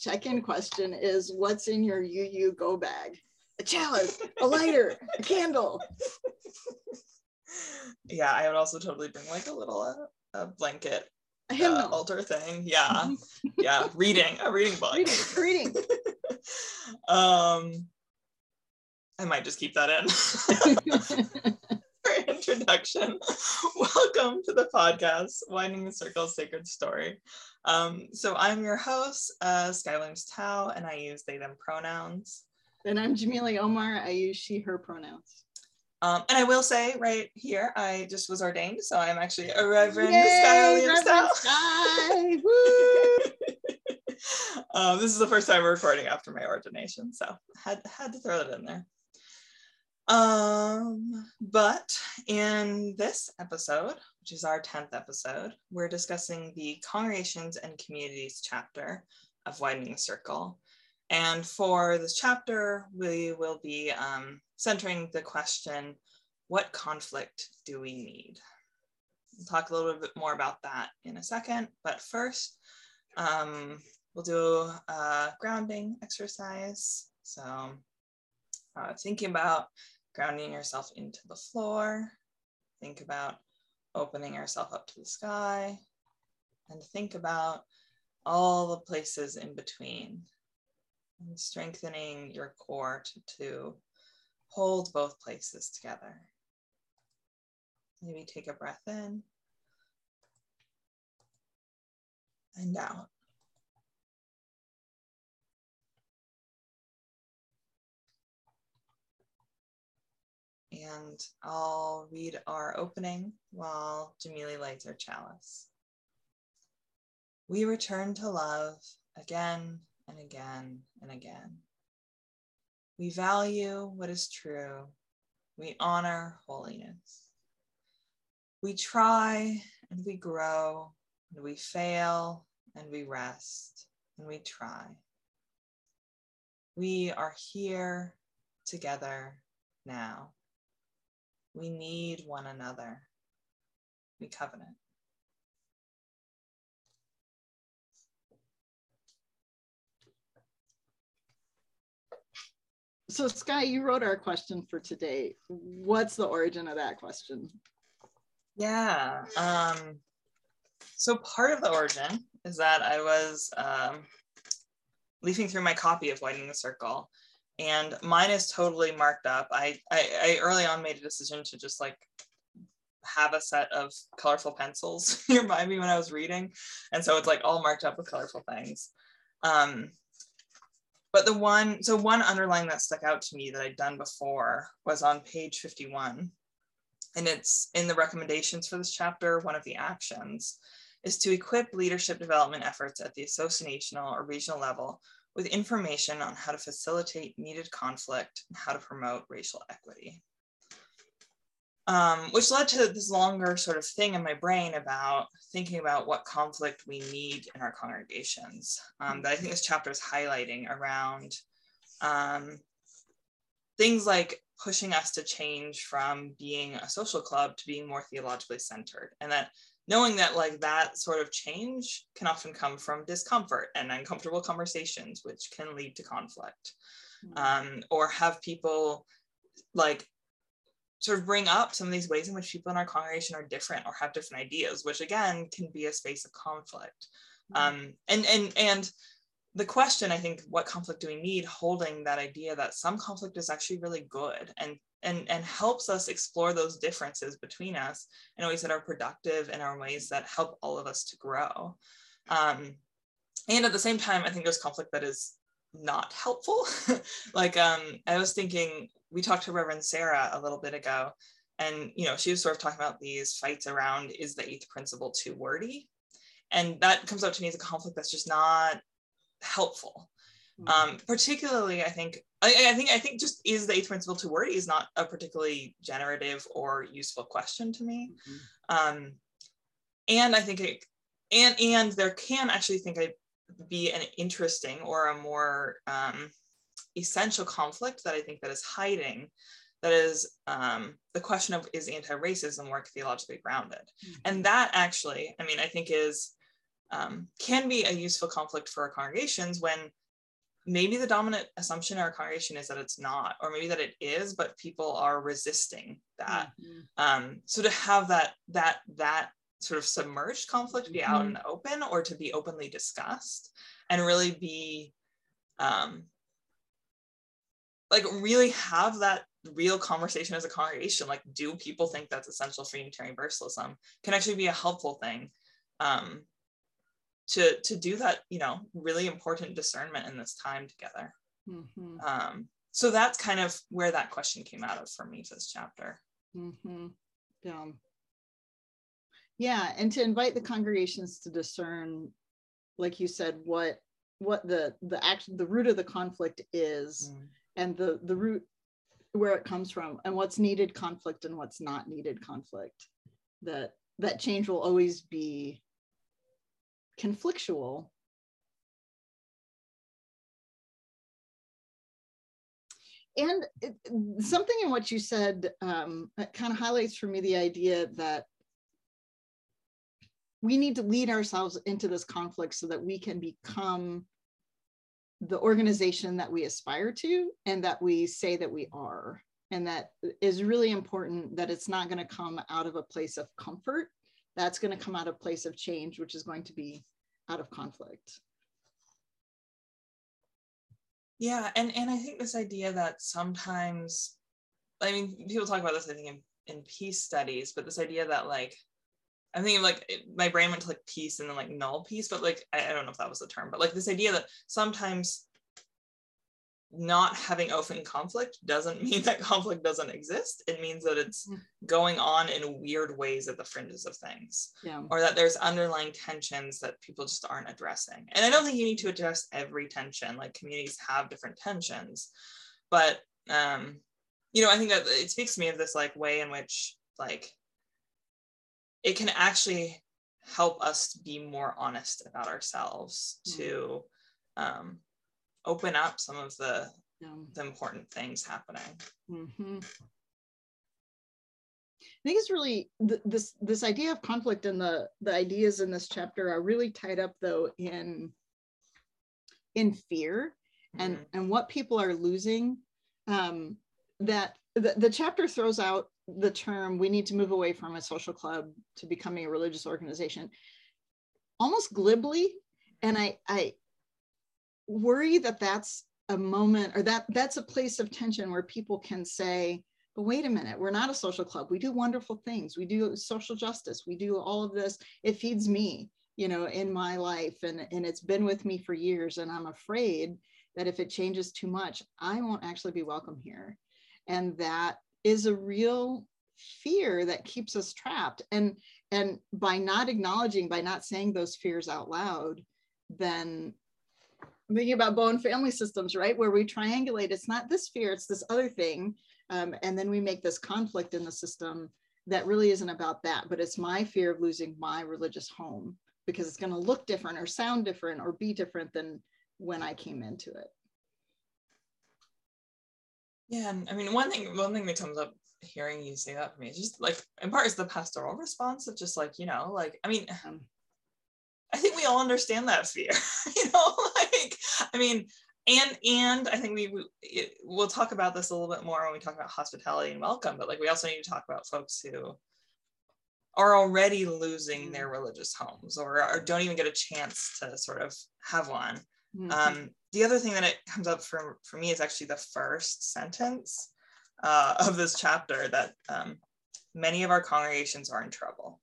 check-in question is what's in your UU go bag? A chalice, a lighter, a candle. yeah, I would also totally bring like a little uh, a blanket A uh, altar thing. Yeah, yeah, reading a reading book. reading, reading. um, I might just keep that in. introduction. Welcome to the podcast, Widening the Circle Sacred Story. Um, so I'm your host, uh, Sky Tao, and I use they, them pronouns. and I'm Jamili Omar. I use she, her pronouns. Um, and I will say right here, I just was ordained, so I'm actually a Reverend Yay, Sky Reverend Tao. Sky, woo! um, this is the first time we're recording after my ordination, so had had to throw that in there. Um, but in this episode, which is our 10th episode, we're discussing the Congregations and Communities chapter of Widening the Circle. And for this chapter, we will be um, centering the question what conflict do we need? We'll talk a little bit more about that in a second, but first, um, we'll do a grounding exercise. So, uh, thinking about grounding yourself into the floor, think about opening yourself up to the sky, and think about all the places in between and strengthening your core to, to hold both places together. Maybe take a breath in and out. And I'll read our opening while Jamili lights our chalice. We return to love again and again and again. We value what is true. We honor holiness. We try and we grow and we fail and we rest and we try. We are here together now. We need one another. We covenant. So, Sky, you wrote our question for today. What's the origin of that question? Yeah. Um, so part of the origin is that I was um, leafing through my copy of Widening the Circle, and mine is totally marked up. I, I, I early on made a decision to just like have a set of colorful pencils nearby me when I was reading, and so it's like all marked up with colorful things. Um, but the one, so one underline that stuck out to me that I'd done before was on page 51 and it's in the recommendations for this chapter, one of the actions is to equip leadership development efforts at the associational or regional level with information on how to facilitate needed conflict and how to promote racial equity. Um, which led to this longer sort of thing in my brain about thinking about what conflict we need in our congregations um, that I think this chapter is highlighting around um, things like pushing us to change from being a social club to being more theologically centered and that knowing that like that sort of change can often come from discomfort and uncomfortable conversations which can lead to conflict. Um, or have people like sort of bring up some of these ways in which people in our congregation are different or have different ideas which again can be a space of conflict. Um, and and and the question i think what conflict do we need? Holding that idea that some conflict is actually really good and and and helps us explore those differences between us in ways that are productive and are ways that help all of us to grow. Um, and at the same time i think there's conflict that is not helpful. Like um, i was thinking we talked to reverend sarah a little bit ago and you know she was sort of talking about these fights around is the eighth principle too wordy? And that comes up to me as a conflict that's just not helpful um, particularly i think I, I, think i think just is the eighth principle too wordy is not a particularly generative or useful question to me Mm-hmm. um, and i think it and and there can actually think i be an interesting or a more um, essential conflict that i think that is hiding that is um, the question of is anti-racism work theologically grounded Mm-hmm. and that actually i mean i think is um, can be a useful conflict for our congregations when maybe the dominant assumption in our congregation is that it's not, or maybe that it is, but people are resisting that. Mm-hmm. Um, so to have that that that sort of submerged conflict be out mm-hmm. in the open or to be openly discussed and really be um, like really have that real conversation as a congregation like do people think that's essential for unitarian universalism can actually be a helpful thing um, to to do that you know really important discernment in this time together mm-hmm. um, so that's kind of where that question came out of for me for this chapter mm-hmm. yeah yeah and to invite the congregations to discern like you said what what the the action the root of the conflict is mm. and the the root where it comes from and what's needed conflict and what's not needed conflict that that change will always be conflictual. And it, something in what you said um, kind of highlights for me the idea that we need to lead ourselves into this conflict so that we can become the organization that we aspire to and that we say that we are. And that is really important that it's not going to come out of a place of comfort that's going to come out of place of change which is going to be out of conflict. Yeah and and i think this idea that sometimes i mean people talk about this i think in, in peace studies but this idea that like I'm thinking like my brain went to like peace and then like null peace, but like I, I, don't know if that was the term, but like this idea that sometimes not having open conflict doesn't mean that conflict doesn't exist. It means that it's mm. going on in weird ways at the fringes of things, yeah. or that there's underlying tensions that people just aren't addressing. And I don't think you need to address every tension. Like communities have different tensions, but um, you know, I think that it speaks to me of this like way in which like it can actually help us be more honest about ourselves mm. to um, open up some of the the important things happening mm-hmm. I think it's really th- this this idea of conflict and the the ideas in this chapter are really tied up though in in fear and mm-hmm. and what people are losing um, that the, the chapter throws out the term we need to move away from a social club to becoming a religious organization almost glibly and i i worry that that's a moment or that that's a place of tension where people can say but wait a minute we're not a social club. We do wonderful things. We do social justice. We do all of this. It feeds me you know in my life and and it's been with me for years and i'm afraid that if it changes too much i won't actually be welcome here. And that is a real fear that keeps us trapped. And and by not acknowledging by not saying those fears out loud then I'm thinking about Bowen family systems right where we triangulate it's not this fear it's this other thing um, and then we make this conflict in the system that really isn't about that but it's my fear of losing my religious home because it's going to look different or sound different or be different than when i came into it yeah, and I mean, one thing one thing that comes up hearing you say that for me is just like in part is the pastoral response of just like you know like I mean. I think we all understand that fear, you know, like, I mean, and, and I think we, we, we'll talk about this a little bit more when we talk about hospitality and welcome, but like, we also need to talk about folks who are already losing their mm. religious homes or, or don't even get a chance to sort of have one. Mm-hmm. Um, the other thing that it comes up for, for me is actually the first sentence uh, of this chapter that um, many of our congregations are in trouble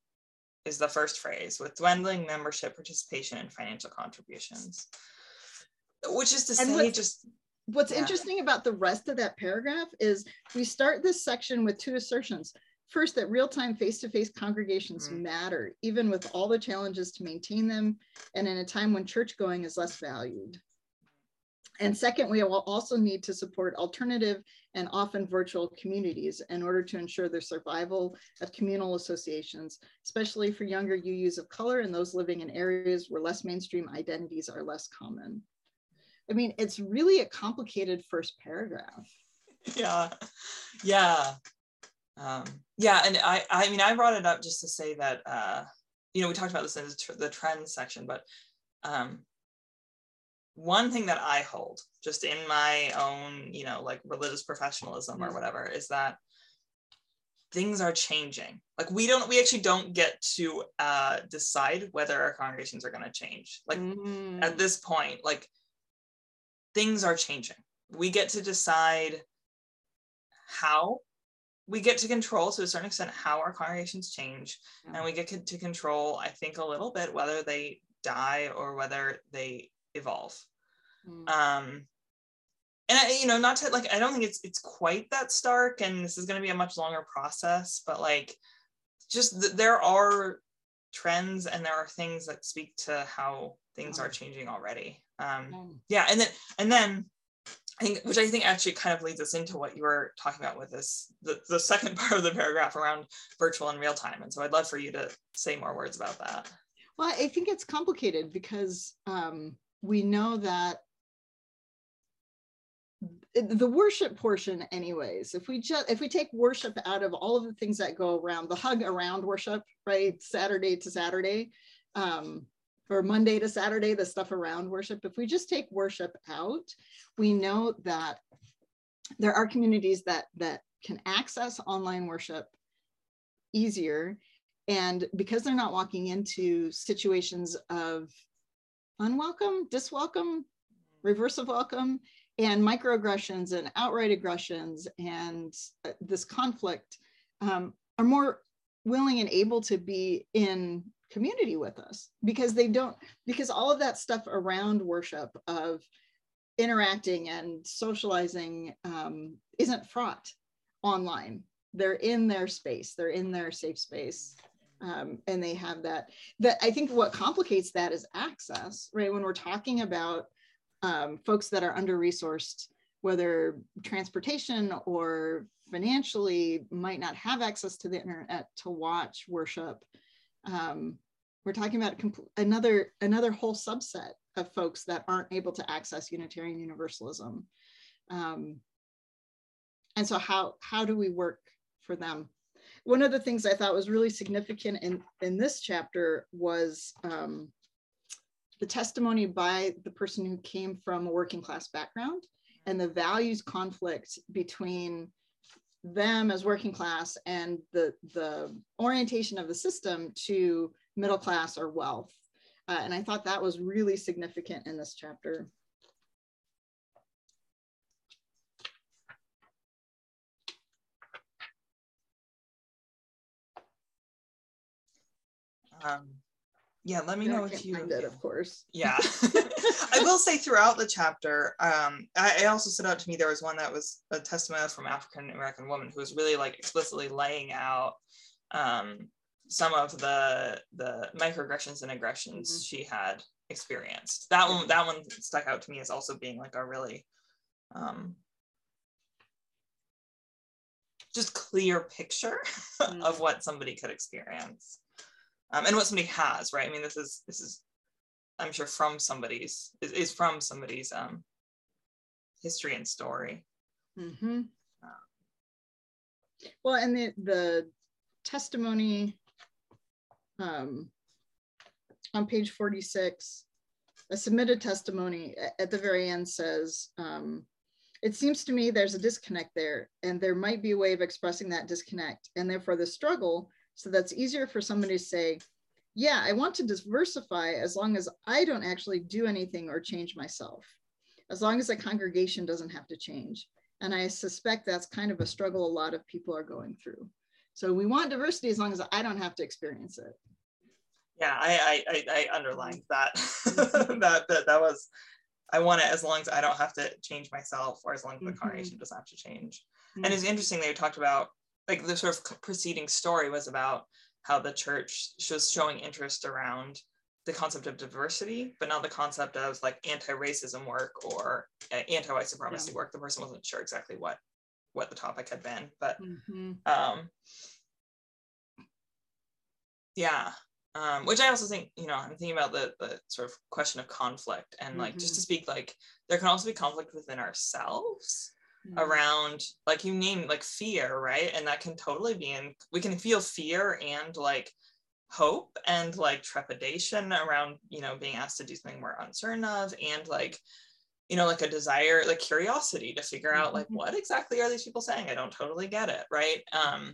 is the first phrase with dwindling membership participation and financial contributions which is to say just what's yeah. interesting about the rest of that paragraph is we start this section with two assertions first that real-time face-to-face congregations mm. matter even with all the challenges to maintain them and in a time when church going is less valued and second, we will also need to support alternative and often virtual communities in order to ensure the survival of communal associations, especially for younger UUs of color and those living in areas where less mainstream identities are less common. I mean, it's really a complicated first paragraph. Yeah, yeah. Um, yeah, and I, I mean, I brought it up just to say that, uh, you know we talked about this in the trends section but um, one thing that i hold just in my own you know like religious professionalism or mm. whatever is that things are changing like we don't we actually don't get to uh, decide whether our congregations are going to change like mm. at this point like things are changing we get to decide how we get to control to a certain extent how our congregations change yeah. and we get to control i think a little bit whether they die or whether they evolve mm. um and I, you know not to like i don't think it's it's quite that stark and this is going to be a much longer process but like just th- there are trends and there are things that speak to how things are changing already um yeah and then and then I think, which I think actually kind of leads us into what you were talking about with this, the, the second part of the paragraph around virtual and real time. And so I'd love for you to say more words about that. Well, I think it's complicated because um, we know that the worship portion anyways if we just if we take worship out of all of the things that go around the hug around worship right saturday to saturday um, or Monday to Saturday, the stuff around worship. If we just take worship out, we know that there are communities that that can access online worship easier. And because they're not walking into situations of unwelcome, diswelcome, reverse of welcome, and microaggressions and outright aggressions and uh, this conflict um, are more willing and able to be in community with us because they don't because all of that stuff around worship of interacting and socializing um, isn't fraught online. They're in their space. They're in their safe space um, and they have that that i think what complicates that is access right? When we're talking about um, folks that are under resourced whether transportation or financially might not have access to the internet to watch worship um, we're talking about another another whole subset of folks that aren't able to access Unitarian Universalism. Um, and so how, how do we work for them? One of the things I thought was really significant in, in this chapter was um, the testimony by the person who came from a working class background and the values conflict between them as working class and the, the orientation of the system to middle class or wealth. Uh, and I thought that was really significant in this chapter. Um, yeah, let me know if you. Find it, of course. Yeah, I will say throughout the chapter, um, I, I, also stood out to me. There was one that was a testimony from African American woman who was really like explicitly laying out um, some of the the microaggressions and aggressions mm-hmm. she had experienced. That one that one stuck out to me as also being like a really um, just clear picture mm-hmm. of what somebody could experience um, and what somebody has right i mean this is this is i'm sure from somebody's is, is from somebody's um, history and story mm-hmm. uh, well and the the testimony um, on page 46, a submitted testimony at the very end says, um, it seems to me there's a disconnect there and there might be a way of expressing that disconnect and therefore the struggle so that's easier for somebody to say yeah i want to diversify as long as i don't actually do anything or change myself. As long as the congregation doesn't have to change. And i suspect that's kind of a struggle a lot of people are going through. So we want diversity as long as i don't have to experience it. Yeah i i i, underlined that. That, that that was i want it as long as i don't have to change myself or as long as the mm-hmm. congregation doesn't have to change. Mm-hmm. and it's interesting they talked about like the sort of preceding story was about how the church was showing interest around the concept of diversity, but not the concept of like anti-racism work or uh, anti-white supremacy yeah. work. The person wasn't sure exactly what what the topic had been, but mm-hmm. um, yeah, um, which I also think, you know, I'm thinking about the, the sort of question of conflict and like mm-hmm. just to speak, like there can also be conflict within ourselves mm-hmm. around like you name like fear, right? And that can totally be in, we can feel fear and like hope and like trepidation around you know being asked to do something we're uncertain of and like you know like a desire like curiosity to figure out like mm-hmm. what exactly are these people saying i don't totally get it right um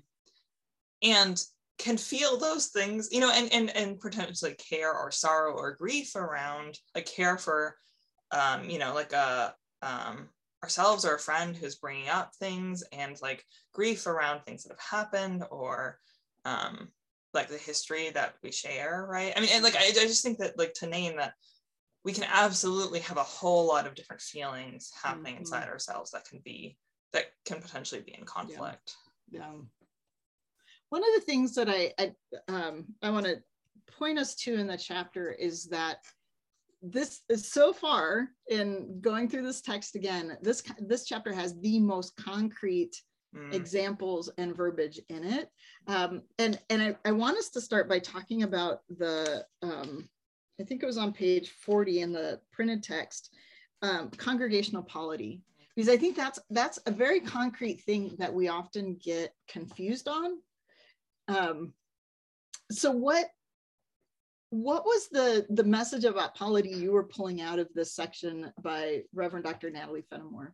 and can feel those things you know and and and potentially care or sorrow or grief around like care for um you know like a um ourselves or a friend who's bringing up things and like grief around things that have happened or um like the history that we share right i mean and like I, I just think that like to name that we can absolutely have a whole lot of different feelings happening mm-hmm. inside ourselves that can be that can potentially be in conflict yeah, yeah. one of the things that i i, um, I want to point us to in the chapter is that this is so far in going through this text again this this chapter has the most concrete mm. examples and verbiage in it. Um, and and I, I want us to start by talking about the um, i think it was on page 40 in the printed text um, congregational polity. Because i think that's that's a very concrete thing that we often get confused on. Um, so what what was the the message about polity you were pulling out of this section by Reverend Dr. Natalie Fenimore?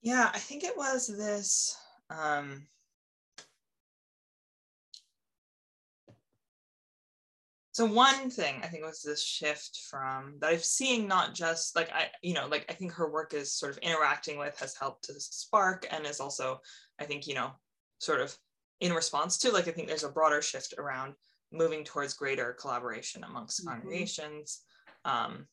Yeah, I think it was this. Um, so one thing I think was this shift from that I'm seeing not just like I, you know, like I think her work is sort of interacting with has helped to spark and is also, I think, you know, sort of in response to like I think there's a broader shift around moving towards greater collaboration amongst mm-hmm. congregations. Um,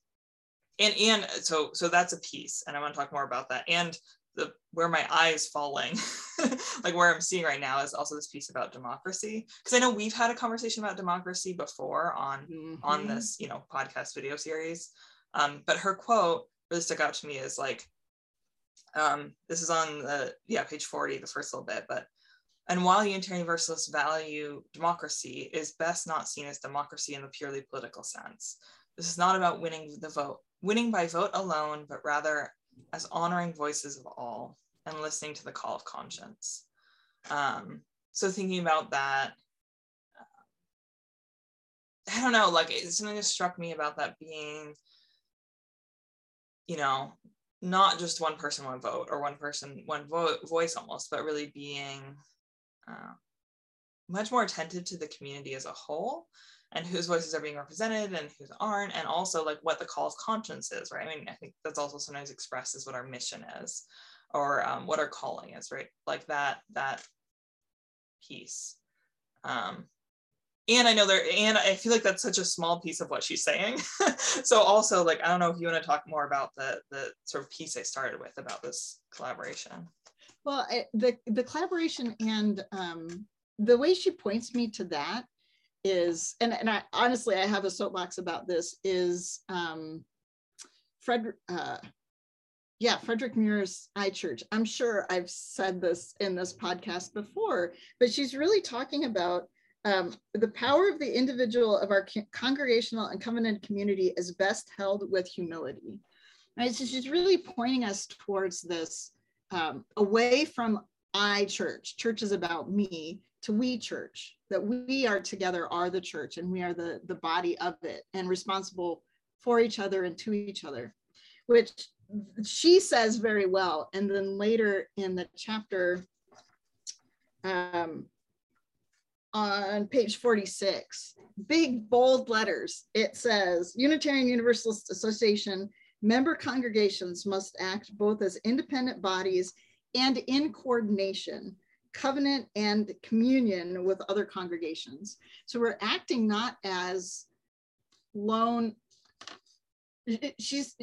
and and so so that's a piece, and I want to talk more about that. And the where my eyes falling, like where I'm seeing right now, is also this piece about democracy. Because I know we've had a conversation about democracy before on mm-hmm. on this you know podcast video series. Um, but her quote really stuck out to me is like, um, this is on the yeah page 40, the first little bit, but and while Unitarian Universalists value democracy, it is best not seen as democracy in the purely political sense. This is not about winning the vote, winning by vote alone, but rather as honoring voices of all and listening to the call of conscience. Um, so thinking about that, I don't know, like something that struck me about that being, you know, not just one person, one vote, or one person, one vote, voice almost, but really being uh, much more attentive to the community as a whole and whose voices are being represented and whose aren't and also like what the call of conscience is right? I mean i think that's also sometimes expressed as what our mission is or um, what our calling is right? Like that that piece. Um, and i know there and i feel like that's such a small piece of what she's saying. So also like i don't know if you want to talk more about the the sort of piece i started with about this collaboration well, the the collaboration and um, the way she points me to that is, and and I honestly I have a soapbox about this is um, Fredric. Uh, yeah, Fredric Muir's iChurch. I'm sure I've said this in this podcast before, but she's really talking about um, the power of the individual of our congregational and covenant community is best held with humility. Right? So she's really pointing us towards this um, away from iChurch, church is about me, to we church, that we are together are the church and we are the, the body of it and responsible for each other and to each other, which she says very well. And then later in the chapter, um, on page 46, big bold letters, it says Unitarian Universalist Association member congregations must act both as independent bodies and in coordination, covenant and communion with other congregations. So we're acting not as lone, she's,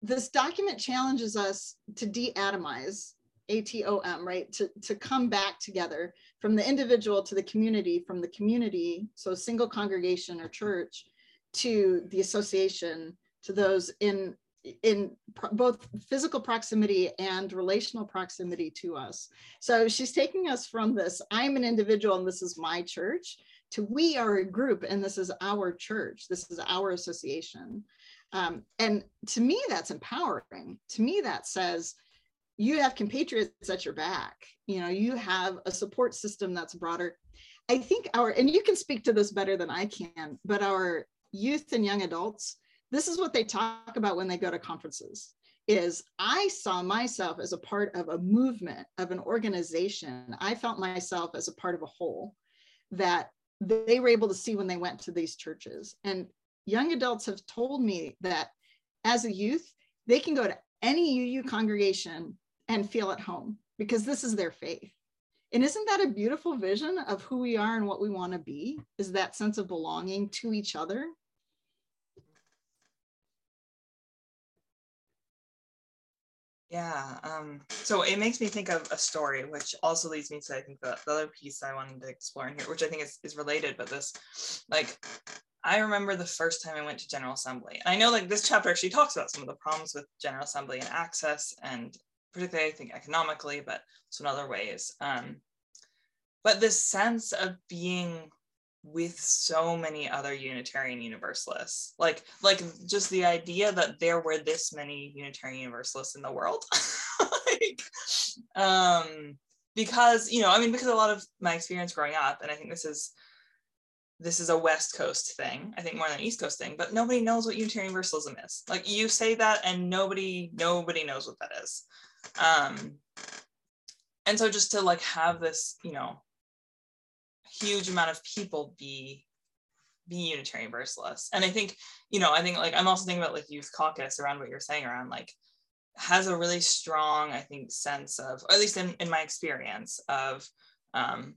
this document challenges us to de-atomize ATOM, right? To, to come back together from the individual to the community, from the community, so single congregation or church, to the association to those in in both physical proximity and relational proximity to us. So she's taking us from this, I'm an individual and this is my church, to we are a group and this is our church, this is our association. Um, and to me, that's empowering. To me, that says you have compatriots at your back. You know, you have a support system that's broader. I think our, and you can speak to this better than I can, but our youth and young adults, this is what they talk about when they go to conferences is I saw myself as a part of a movement, of an organization. I felt myself as a part of a whole that they were able to see when they went to these churches. And young adults have told me that as a youth, they can go to any UU congregation and feel at home because this is their faith. And isn't that a beautiful vision of who we are and what we want to be? Is that sense of belonging to each other? Yeah. Um, so it makes me think of a story, which also leads me to I think the, the other piece I wanted to explore in here, which I think is, is related, but this like I remember the first time I went to General Assembly. I know like this chapter actually talks about some of the problems with General Assembly and access and particularly I think economically, but also in other ways. Um, but this sense of being with so many other Unitarian Universalists, like like just the idea that there were this many Unitarian Universalists in the world, like, um, because you know, I mean, because a lot of my experience growing up, and I think this is this is a West Coast thing, I think more than East Coast thing, but nobody knows what Unitarian Universalism is. Like you say that, and nobody nobody knows what that is. Um, and so just to like have this, you know, huge amount of people be be Unitarian Universalists. And I think, you know, I think like I'm also thinking about like youth caucus around what you're saying around like has a really strong, I think, sense of, or at least in, in my experience of um,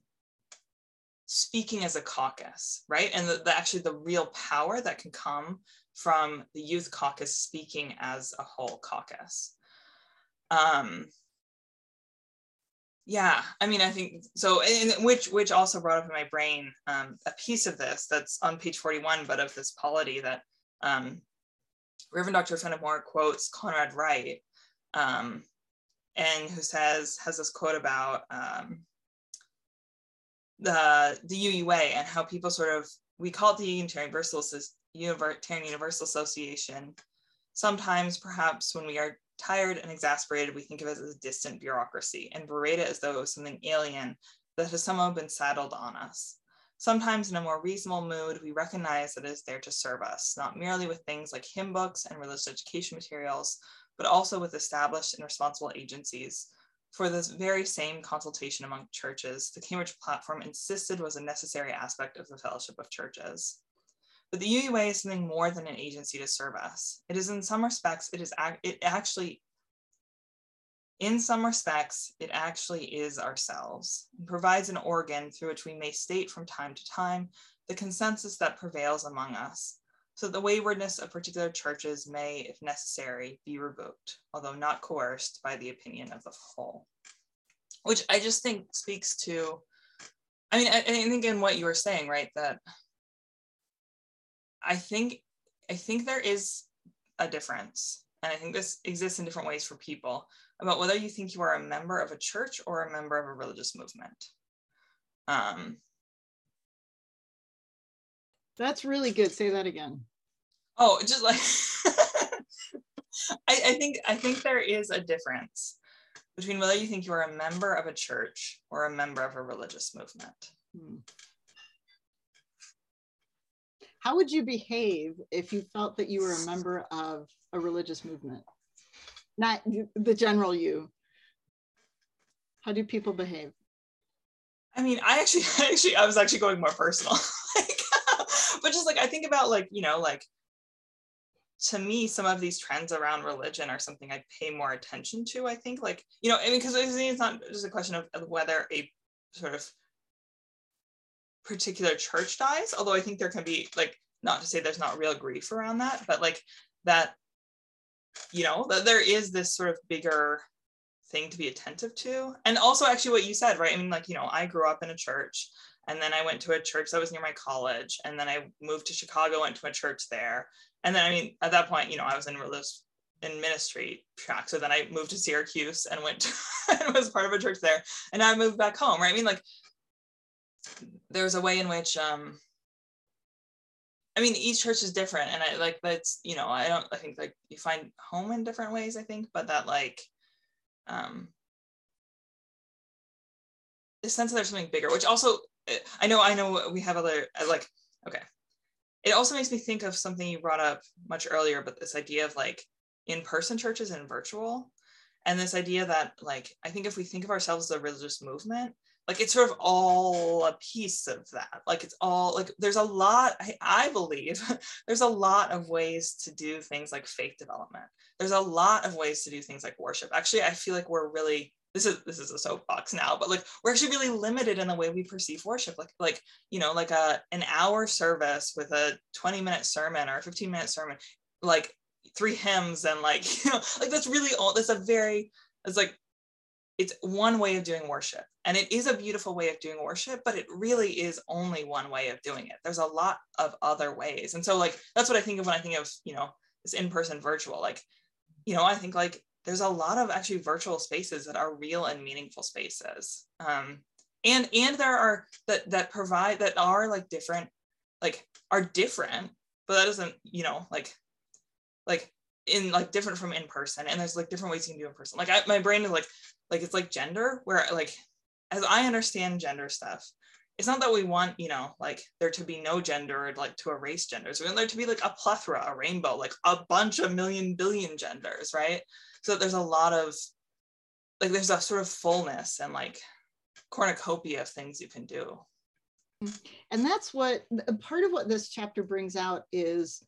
speaking as a caucus, right? And the, the, actually the real power that can come from the youth caucus speaking as a whole caucus. Um, yeah, I mean, I think so. Which which also brought up in my brain um, a piece of this that's on page forty one, but of this polity that um, Reverend Dr. Fenimore quotes Conrad Wright, um, and who says has this quote about um, the the UUA and how people sort of we call it the Unitarian Unitarian Universal Association. Sometimes, perhaps, when we are tired and exasperated, we think of it as a distant bureaucracy and berate it as though it was something alien that has somehow been saddled on us. Sometimes, in a more reasonable mood, we recognize that it is there to serve us, not merely with things like hymn books and religious education materials, but also with established and responsible agencies. For this very same consultation among churches, the Cambridge platform insisted was a necessary aspect of the fellowship of churches. But the UUA is something more than an agency to serve us. It is in some respects, it is it actually, in some respects, it actually is ourselves. It provides an organ through which we may state from time to time the consensus that prevails among us, so the waywardness of particular churches may, if necessary, be revoked, although not coerced by the opinion of the whole. Which I just think speaks to, I mean, I, I think in what you were saying, right, that I think I think there is a difference, and I think this exists in different ways for people about whether you think you are a member of a church or a member of a religious movement. Um, That's really good. Say that again. Oh, just like I, I think I think there is a difference between whether you think you are a member of a church or a member of a religious movement. Hmm how would you behave if you felt that you were a member of a religious movement? Not the general you. How do people behave? I mean i actually actually i was actually going more personal like, but just like i think about like you know like to me some of these trends around religion are something i pay more attention to i think like you know i mean because it's not just a question of whether a sort of particular church dies although i think there can be like not to say there's not real grief around that but like that you know that there is this sort of bigger thing to be attentive to. And also actually what you said right? I mean like you know i grew up in a church and then i went to a church that was near my college and then i moved to chicago went to a church there. And then i mean at that point you know i was in religious in ministry track. So then i moved to syracuse and went to, and was part of a church there and i moved back home right? I mean like there's a way in which um I mean, each church is different, and I like that's you know I don't I think like you find home in different ways. I think, but that like, um, the sense that there's something bigger, which also I know, I know we have other, like, okay. It also makes me think of something you brought up much earlier, but this idea of like in-person churches and virtual. And this idea that like, I think if we think of ourselves as a religious movement, like it's sort of all a piece of that. Like it's all like there's a lot I, I, believe there's a lot of ways to do things like faith development. There's a lot of ways to do things like worship. Actually i feel like we're really this is this is a soapbox now but like we're actually really limited in the way we perceive worship. Like like you know like a an hour service with a 20 minute sermon or a 15 minute sermon like three hymns and like you know like that's really all that's a very it's like it's one way of doing worship and it is a beautiful way of doing worship but it really is only one way of doing it. There's a lot of other ways. And so like that's what i think of when i think of you know this in-person virtual. Like you know i think like there's a lot of actually virtual spaces that are real and meaningful spaces. Um and and there are that that provide that are like different like are different but that doesn't you know like like in like different from in person and there's like different ways you can do in person. Like I, my brain is like like it's like gender where like as i understand gender stuff it's not that we want you know like there to be no gender or like to erase genders. We want there to be like a plethora a rainbow like a bunch of million billion genders right? So there's a lot of like there's a sort of fullness and like cornucopia of things you can do. And that's what part of what this chapter brings out is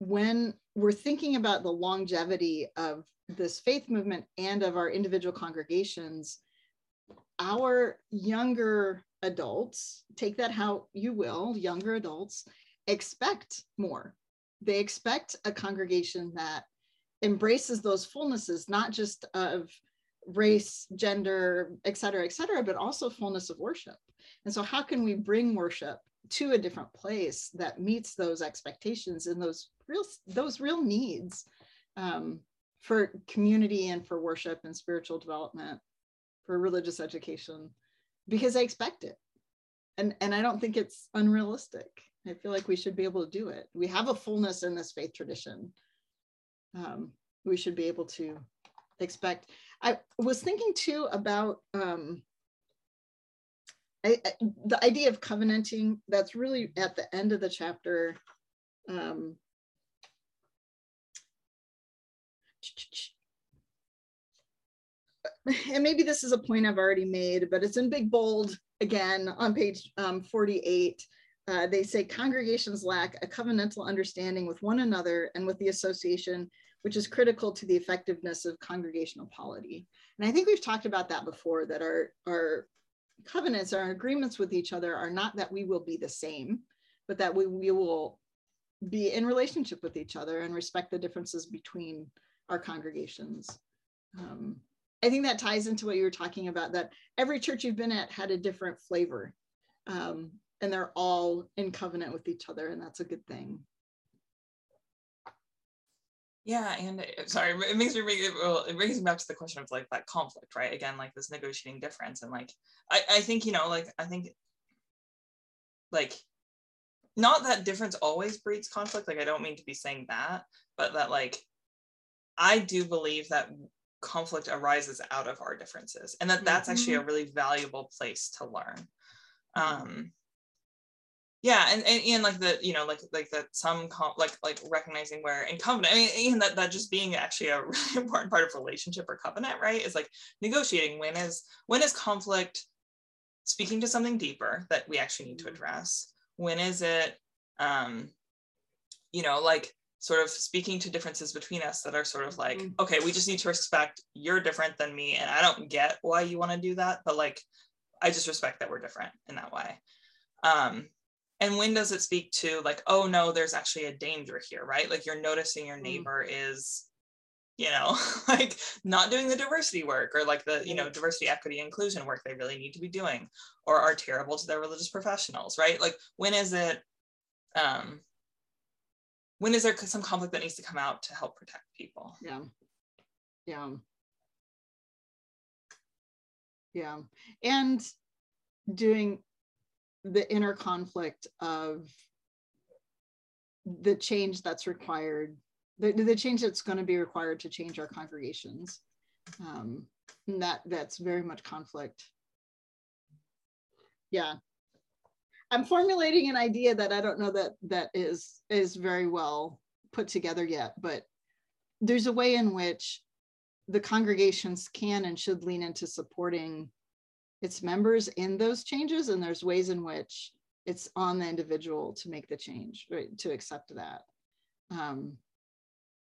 when we're thinking about the longevity of this faith movement and of our individual congregations, our younger adults, take that how you will, younger adults, expect more. They expect a congregation that embraces those fullnesses, not just of race, gender, et cetera, et cetera, but also fullness of worship. And so, how can we bring worship to a different place that meets those expectations and those real those real needs um, for community and for worship and spiritual development for religious education because i expect it. And and i don't think it's unrealistic. I feel like we should be able to do it. We have a fullness in this faith tradition. Um, we should be able to expect. I was thinking too about um, I, I, the idea of covenanting that's really at the end of the chapter um, and maybe this is a point I've already made, but it's in big bold again on page um, 48. Uh, they say congregations lack a covenantal understanding with one another and with the association, which is critical to the effectiveness of congregational polity. And I think we've talked about that before, that our, our covenants, our agreements with each other are not that we will be the same, but that we, we will be in relationship with each other and respect the differences between our congregations. Um, I think that ties into what you were talking about that every church you've been at had a different flavor um, and they're all in covenant with each other, and that's a good thing. Yeah, and sorry, it makes me bring well, it brings me back to the question of like that conflict, right? Again, like this negotiating difference, and like I, I think you know, like I think like not that difference always breeds conflict. Like I don't mean to be saying that, but that like I do believe that conflict arises out of our differences and that that's actually a mm-hmm. really valuable place to learn. Um, yeah, and, and, and like the, you know, like like that some com- like like recognizing where in covenant, I mean, and that that just being actually a really important part of relationship or covenant, right? Is like negotiating when is when is conflict speaking to something deeper that we actually need to mm-hmm. address? When is it um, you know, like sort of speaking to differences between us that are sort of like mm-hmm. okay we just need to respect you're different than me and i don't get why you want to do that but like i just respect that we're different in that way um and when does it speak to like oh no there's actually a danger here right like you're noticing your mm-hmm. neighbor mm-hmm. is you know like not doing the diversity work or like the you know diversity equity inclusion work they really need to be doing or are terrible to their religious professionals right like when is it um when is there some conflict that needs to come out to help protect people? Yeah. Yeah. Yeah. And doing the inner conflict of the change that's required the, the change that's going to be required to change our congregations um, that that's very much conflict. Yeah i'm formulating an idea that i don't know that that is is very well put together yet but there's a way in which the congregations can and should lean into supporting its members in those changes and there's ways in which it's on the individual to make the change right to accept that. Um,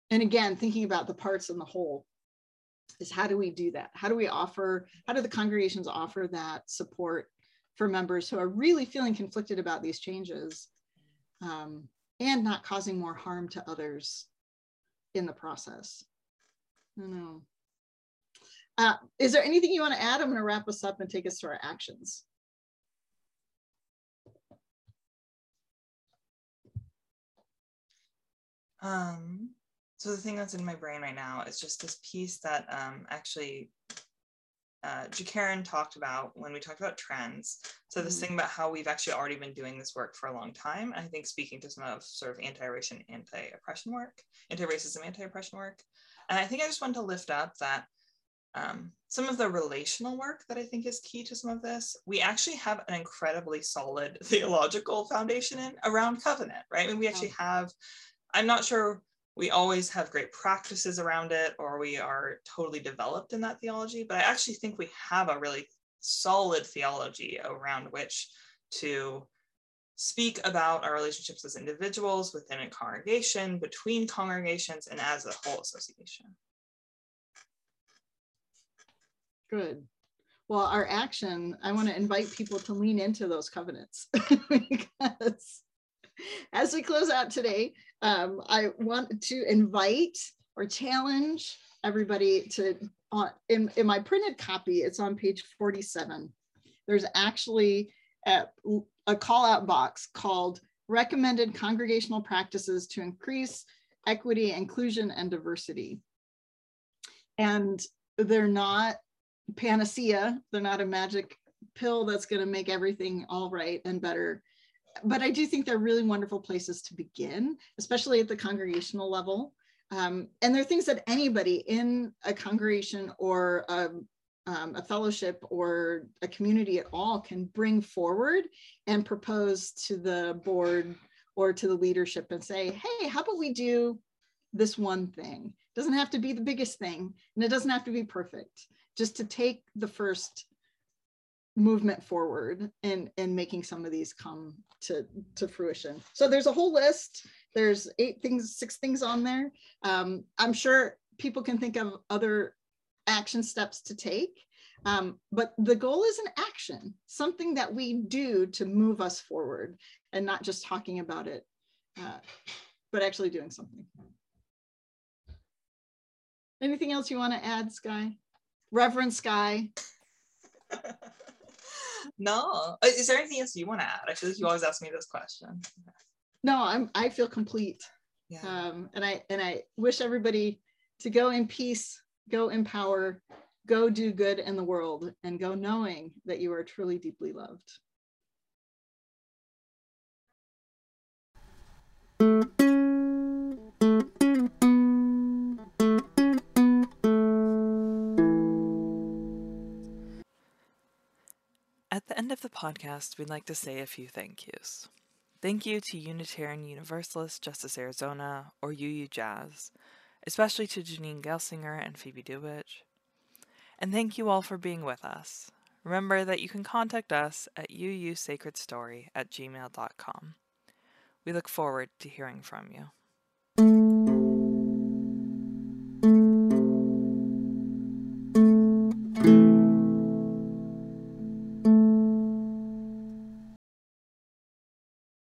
and again thinking about the parts and the whole is how do we do that? How do we offer how do the congregations offer that support for members who are really feeling conflicted about these changes um, and not causing more harm to others in the process. I know. Uh, is there anything you want to add? I'm going to wrap us up and take us to our actions. Um so the thing that's in my brain right now is just this piece that um, actually uh, Karen talked about when we talked about trends. So this mm thing about how we've actually already been doing this work for a long time. I think speaking to some of sort of anti-racial, anti-oppression work, anti-racism, anti-oppression work. And I think I just want to lift up that um, some of the relational work that I think is key to some of this, we actually have an incredibly solid theological foundation in around covenant, right? I mean, we actually have, I'm not sure we always have great practices around it or we are totally developed in that theology but i actually think we have a really solid theology around which to speak about our relationships as individuals within a congregation between congregations and as a whole association. Good. Well our action i want to invite people to lean into those covenants because as we close out today um, I want to invite or challenge everybody to, uh, in, in my printed copy, it's on page 47. There's actually a, a call out box called recommended congregational practices to increase equity, inclusion, and diversity. And they're not panacea, they're not a magic pill that's going to make everything all right and better but I do think they're really wonderful places to begin, especially at the congregational level. Um, and there are things that anybody in a congregation or a, um, a fellowship or a community at all can bring forward and propose to the board or to the leadership and say, hey, how about we do this one thing? It doesn't have to be the biggest thing and it doesn't have to be perfect. Just to take the first movement forward and and making some of these come to to fruition. So there's a whole list. There's eight things six things on there. Um, i'm sure people can think of other action steps to take um, but the goal is an action something that we do to move us forward and not just talking about it uh, but actually doing something. Anything else you want to add sky? Reverend sky no. Uh, is there anything else you want to add? I feel like you always ask me this question. No, I'm I feel complete. Yeah. Um, and I and I wish everybody to go in peace, go in power, go do good in the world, and go knowing that you are truly deeply loved. Podcast, we'd like to say a few thank yous. Thank you to Unitarian Universalist Justice Arizona, or UU Jazz, especially to Janine Gelsinger and Phoebe Dubich. And thank you all for being with us. Remember that you can contact us at uusacredstory at gmail.com. We look forward to hearing from you.